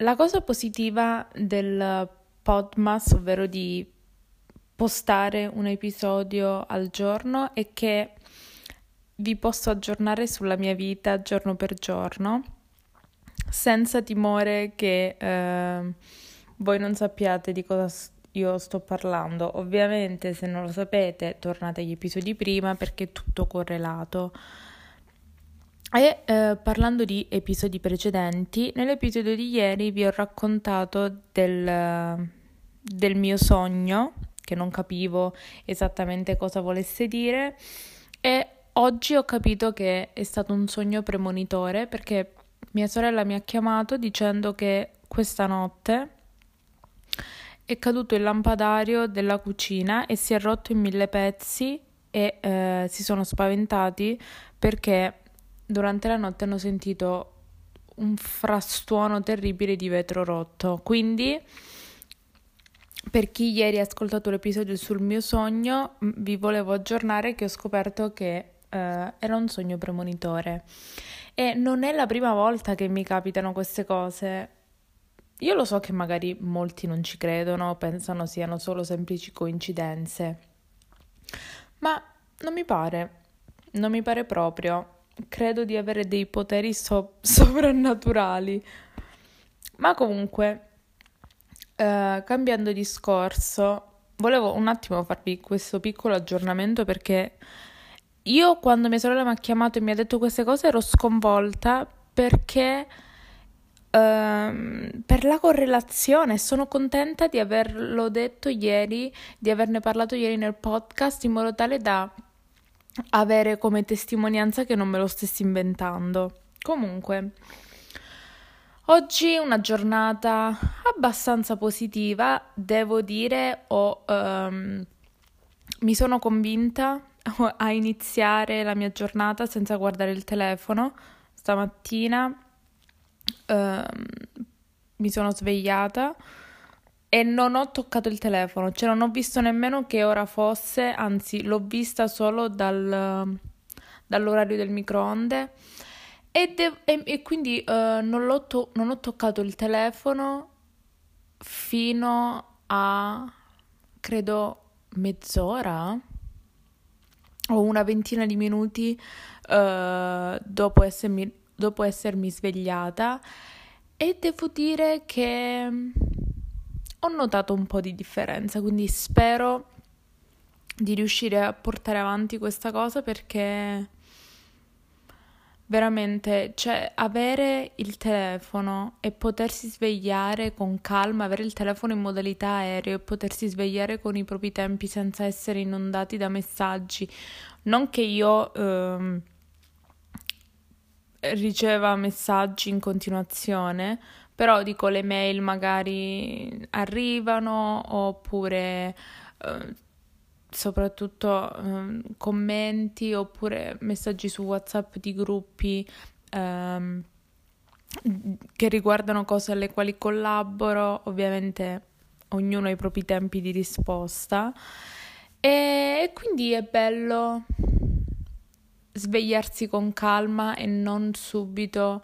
La cosa positiva del Podmas, ovvero di postare un episodio al giorno, è che vi posso aggiornare sulla mia vita giorno per giorno, senza timore che eh, voi non sappiate di cosa io sto parlando. Ovviamente, se non lo sapete, tornate agli episodi prima perché è tutto correlato. E eh, parlando di episodi precedenti, nell'episodio di ieri vi ho raccontato del, del mio sogno, che non capivo esattamente cosa volesse dire, e oggi ho capito che è stato un sogno premonitore perché mia sorella mi ha chiamato dicendo che questa notte è caduto il lampadario della cucina e si è rotto in mille pezzi e eh, si sono spaventati perché durante la notte hanno sentito un frastuono terribile di vetro rotto. Quindi, per chi ieri ha ascoltato l'episodio sul mio sogno, vi volevo aggiornare che ho scoperto che eh, era un sogno premonitore. E non è la prima volta che mi capitano queste cose. Io lo so che magari molti non ci credono, pensano siano solo semplici coincidenze, ma non mi pare, non mi pare proprio credo di avere dei poteri so- sovrannaturali. Ma comunque, eh, cambiando discorso, volevo un attimo farvi questo piccolo aggiornamento perché io quando mia sorella mi ha chiamato e mi ha detto queste cose ero sconvolta perché Uh, per la correlazione sono contenta di averlo detto ieri, di averne parlato ieri nel podcast in modo tale da avere come testimonianza che non me lo stessi inventando. Comunque, oggi una giornata abbastanza positiva, devo dire, ho, um, mi sono convinta a iniziare la mia giornata senza guardare il telefono. Stamattina um, mi sono svegliata e non ho toccato il telefono, cioè non ho visto nemmeno che ora fosse, anzi l'ho vista solo dal, dall'orario del microonde. E, de- e, e quindi uh, non, to- non ho toccato il telefono fino a credo mezz'ora o una ventina di minuti uh, dopo, essermi, dopo essermi svegliata. E devo dire che ho notato un po' di differenza, quindi spero di riuscire a portare avanti questa cosa perché veramente, cioè, avere il telefono e potersi svegliare con calma, avere il telefono in modalità aereo e potersi svegliare con i propri tempi senza essere inondati da messaggi. Non che io ehm, riceva messaggi in continuazione, però dico le mail magari arrivano oppure eh, soprattutto eh, commenti oppure messaggi su WhatsApp di gruppi eh, che riguardano cose alle quali collaboro, ovviamente ognuno ha i propri tempi di risposta. E quindi è bello svegliarsi con calma e non subito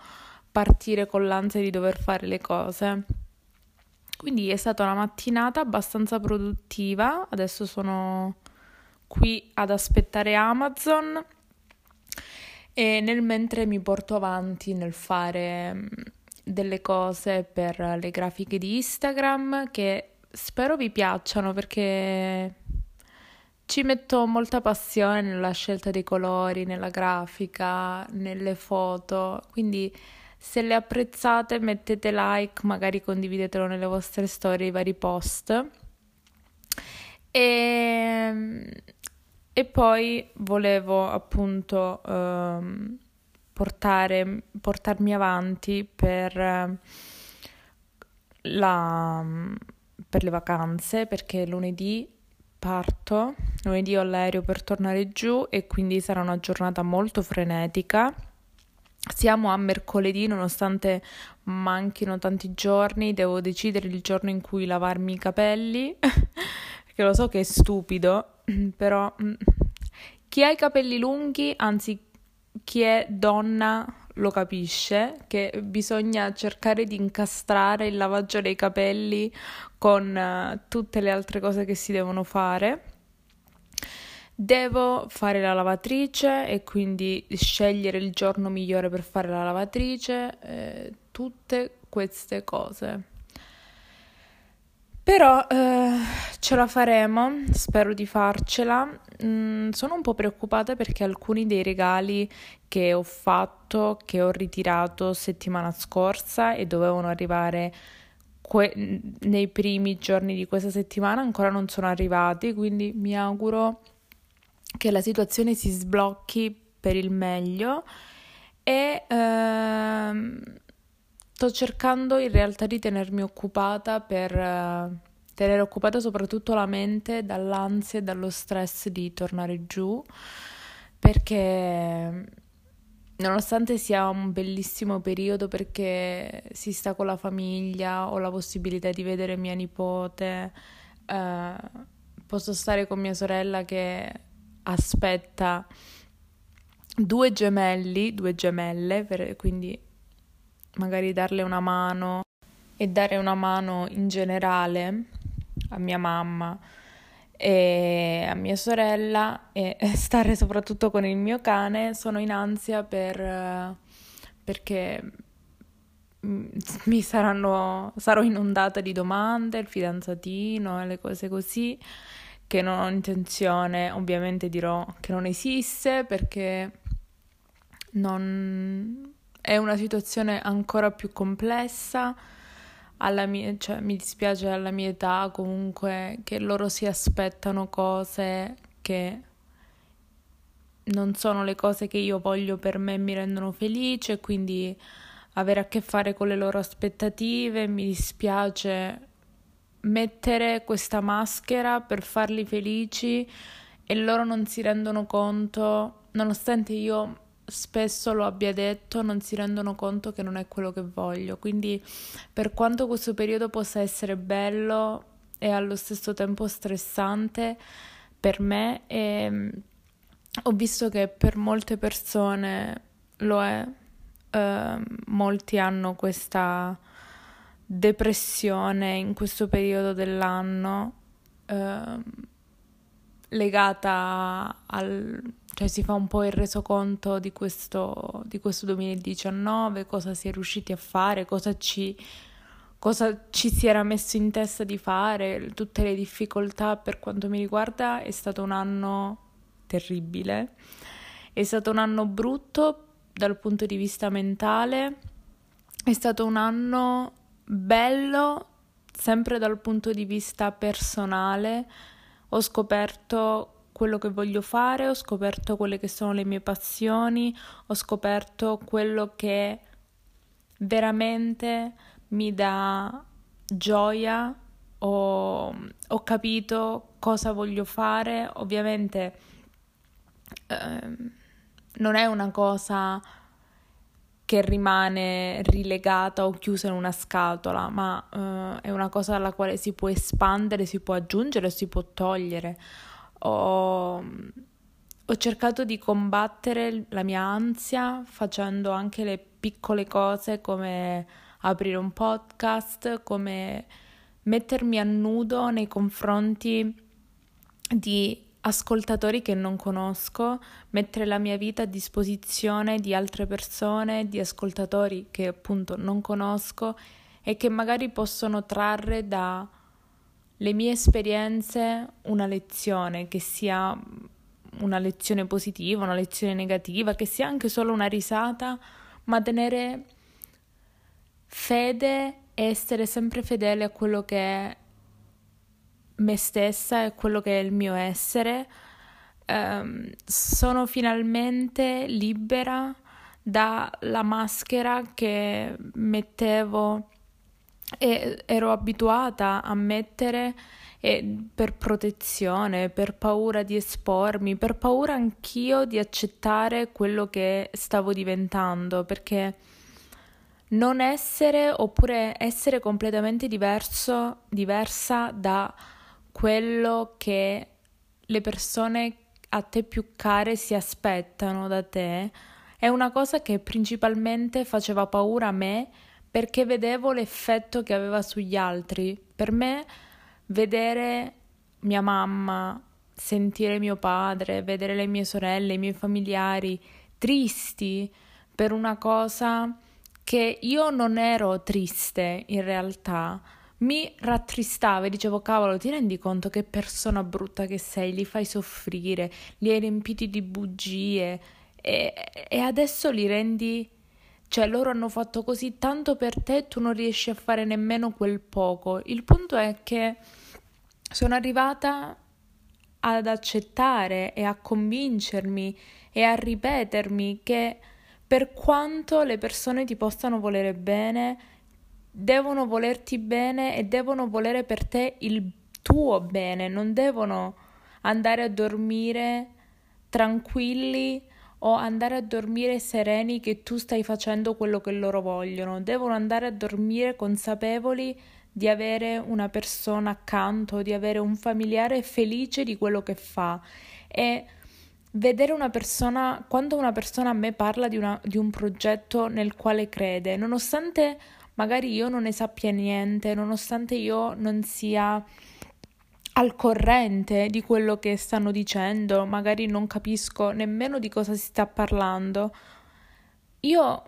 partire con l'ansia di dover fare le cose. Quindi è stata una mattinata abbastanza produttiva, adesso sono qui ad aspettare Amazon. E nel mentre mi porto avanti nel fare mm, delle cose per le grafiche di Instagram che spero vi piacciono perché ci metto molta passione nella scelta dei colori, nella grafica, nelle foto, quindi se le apprezzate mettete like, magari condividetelo nelle vostre storie, i vari post. E, e poi volevo appunto ehm, portare, portarmi avanti per, la, per le vacanze perché lunedì parto, lunedì ho l'aereo per tornare giù e quindi sarà una giornata molto frenetica. Siamo a mercoledì, nonostante manchino tanti giorni, devo decidere il giorno in cui lavarmi i capelli, perché lo so che è stupido, però mm, chi ha i capelli lunghi, anzi chi è donna lo capisce che bisogna cercare di incastrare il lavaggio dei capelli con uh, tutte le altre cose che si devono fare. Devo fare la lavatrice e quindi scegliere il giorno migliore per fare la lavatrice, eh, tutte queste cose. Però eh, ce la faremo, spero di farcela. Mm, sono un po' preoccupata perché alcuni dei regali che ho fatto, che ho ritirato settimana scorsa e dovevano arrivare que- nei primi giorni di questa settimana ancora non sono arrivati, quindi mi auguro che la situazione si sblocchi per il meglio e ehm, Sto cercando in realtà di tenermi occupata per uh, tenere occupata soprattutto la mente dall'ansia e dallo stress di tornare giù, perché nonostante sia un bellissimo periodo perché si sta con la famiglia, ho la possibilità di vedere mia nipote, uh, posso stare con mia sorella che aspetta due gemelli, due gemelle, per, quindi magari darle una mano e dare una mano in generale a mia mamma e a mia sorella e stare soprattutto con il mio cane, sono in ansia per, perché mi saranno, sarò inondata di domande, il fidanzatino e le cose così che non ho intenzione, ovviamente dirò che non esiste perché non, è una situazione ancora più complessa. Mia, cioè, mi dispiace alla mia età comunque che loro si aspettano cose che non sono le cose che io voglio per me mi rendono felice, quindi avere a che fare con le loro aspettative, mi dispiace mettere questa maschera per farli felici e loro non si rendono conto, nonostante io spesso lo abbia detto, non si rendono conto che non è quello che voglio. Quindi, per quanto questo periodo possa essere bello e allo stesso tempo stressante per me, e, ehm, ho visto che per molte persone lo è. Uh, molti hanno questa depressione in questo periodo dell'anno uh, legata al cioè si fa un po' il resoconto di questo, di questo 2019, cosa si è riusciti a fare, cosa ci, cosa ci si era messo in testa di fare, tutte le difficoltà per quanto mi riguarda è stato un anno terribile, è stato un anno brutto dal punto di vista mentale, è stato un anno bello sempre dal punto di vista personale, ho scoperto quello che voglio fare, ho scoperto quelle che sono le mie passioni, ho scoperto quello che veramente mi dà gioia, ho, ho capito cosa voglio fare, ovviamente eh, non è una cosa che rimane rilegata o chiusa in una scatola, ma eh, è una cosa alla quale si può espandere, si può aggiungere si può togliere. Ho, ho cercato di combattere la mia ansia facendo anche le piccole cose come aprire un podcast, come mettermi a nudo nei confronti di ascoltatori che non conosco, mettere la mia vita a disposizione di altre persone, di ascoltatori che appunto non conosco e che magari possono trarre da le mie esperienze una lezione, che sia una lezione positiva, una lezione negativa, che sia anche solo una risata, ma tenere fede e essere sempre fedele a quello che è me stessa e quello che è il mio essere. Um, sono finalmente libera dalla maschera che mettevo e ero abituata a mettere per protezione, per paura di espormi, per paura anch'io di accettare quello che stavo diventando, perché non essere oppure essere completamente diverso, diversa da quello che le persone a te più care si aspettano da te è una cosa che principalmente faceva paura a me perché vedevo l'effetto che aveva sugli altri. Per me vedere mia mamma, sentire mio padre, vedere le mie sorelle, i miei familiari tristi per una cosa che io non ero triste in realtà, mi rattristava e dicevo cavolo ti rendi conto che persona brutta che sei, li fai soffrire, li hai riempiti di bugie e, e adesso li rendi cioè loro hanno fatto così tanto per te e tu non riesci a fare nemmeno quel poco. Il punto è che sono arrivata ad accettare e a convincermi e a ripetermi che per quanto le persone ti possano volere bene, devono volerti bene e devono volere per te il tuo bene, non devono andare a dormire tranquilli o andare a dormire sereni che tu stai facendo quello che loro vogliono, devono andare a dormire consapevoli di avere una persona accanto, di avere un familiare felice di quello che fa. E vedere una persona, quando una persona a me parla di, una, di un progetto nel quale crede, nonostante magari io non ne sappia niente, nonostante io non sia al corrente di quello che stanno dicendo, magari non capisco nemmeno di cosa si sta parlando, io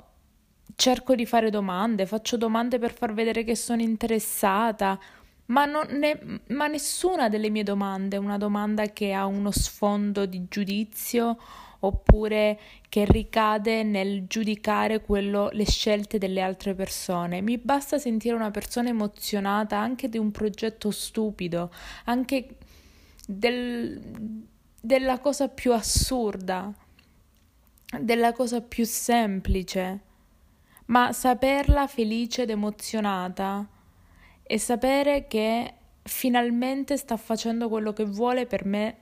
cerco di fare domande, faccio domande per far vedere che sono interessata, ma, ne, ma nessuna delle mie domande è una domanda che ha uno sfondo di giudizio oppure che ricade nel giudicare quello, le scelte delle altre persone. Mi basta sentire una persona emozionata anche di un progetto stupido, anche del, della cosa più assurda, della cosa più semplice ma saperla felice ed emozionata e sapere che finalmente sta facendo quello che vuole per me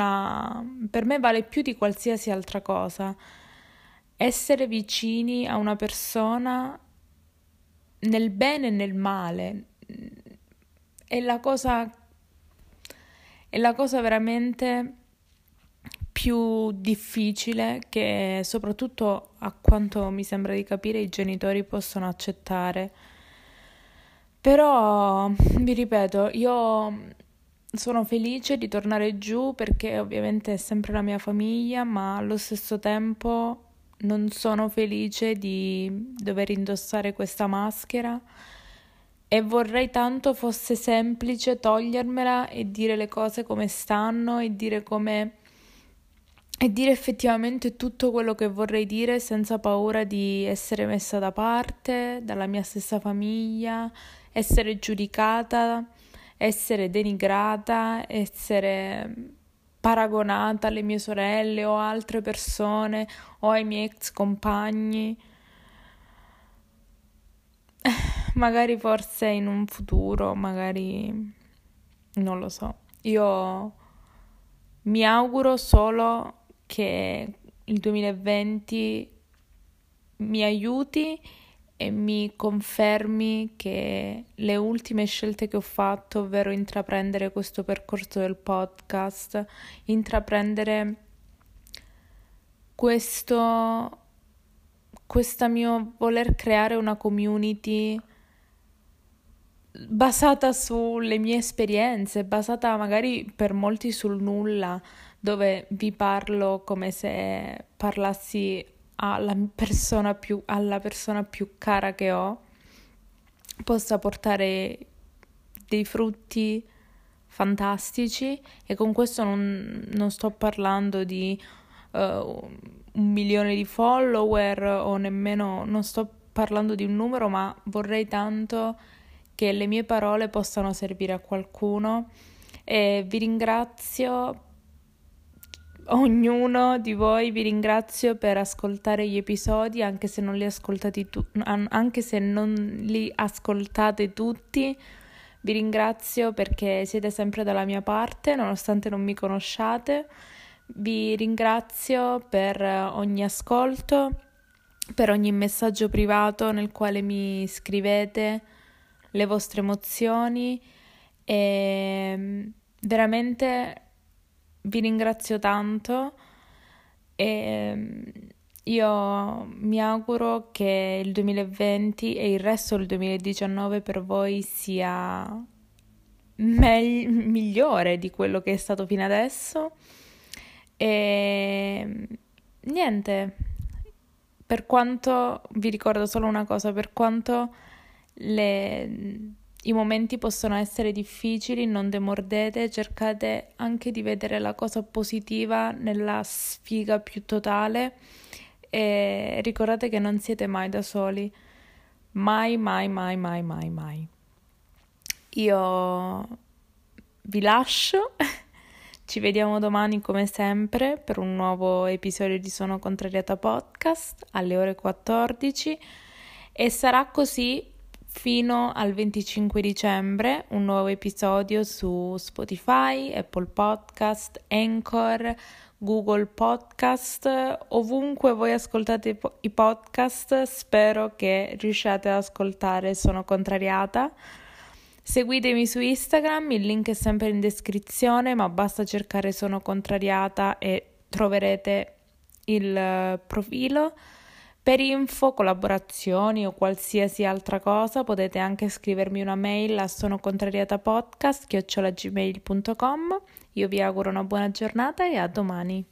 ha per me vale più di qualsiasi altra cosa. Essere vicini a una persona nel bene e nel male è la cosa è la cosa veramente più difficile che soprattutto a quanto mi sembra di capire i genitori possono accettare. Però vi ripeto, io sono felice di tornare giù perché ovviamente è sempre la mia famiglia, ma allo stesso tempo non sono felice di dover indossare questa maschera. E vorrei tanto fosse semplice togliermela e dire le cose come stanno e dire come e dire effettivamente tutto quello che vorrei dire senza paura di essere messa da parte dalla mia stessa famiglia, essere giudicata, essere denigrata, essere paragonata alle mie sorelle o altre persone o ai miei ex compagni. Magari forse in un futuro, magari non lo so. Io mi auguro solo che il 2020 mi aiuti e mi confermi che le ultime scelte che ho fatto, ovvero intraprendere questo percorso del podcast, intraprendere questo, questo mio voler creare una community basata sulle mie esperienze, basata magari per molti sul nulla, dove vi parlo come se parlassi alla persona più, alla persona più cara che ho, possa portare dei frutti fantastici. E con questo non, non sto parlando di uh, un milione di follower o nemmeno non sto parlando di un numero, ma vorrei tanto che le mie parole possano servire a qualcuno. E vi ringrazio ognuno di voi vi ringrazio per ascoltare gli episodi anche se non li tu- anche se non li ascoltate tutti. Vi ringrazio perché siete sempre dalla mia parte nonostante non mi conosciate. Vi ringrazio per ogni ascolto per ogni messaggio privato nel quale mi scrivete le vostre emozioni. E veramente vi ringrazio tanto e io mi auguro che il 2020 e il resto del 2019 per voi sia me- migliore di quello che è stato fino adesso. E niente per quanto vi ricordo solo una cosa per quanto le i momenti possono essere difficili, non demordete, cercate anche di vedere la cosa positiva nella sfiga più totale e ricordate che non siete mai da soli. Mai, mai, mai, mai, mai, mai. Io vi lascio. Ci vediamo domani come sempre per un nuovo episodio di Sono Contrariata Podcast alle ore 14 e sarà così fino al 25 dicembre un nuovo episodio su Spotify, Apple Podcast, Anchor, Google Podcast, ovunque voi ascoltate i podcast, spero che riusciate ad ascoltare Sono Contrariata. Seguitemi su Instagram, il link è sempre in descrizione, ma basta cercare Sono Contrariata e troverete il profilo. Per info, collaborazioni o qualsiasi altra cosa potete anche scrivermi una mail a sonocontrariatapodcast.gmail.com Io vi auguro una buona giornata e a domani.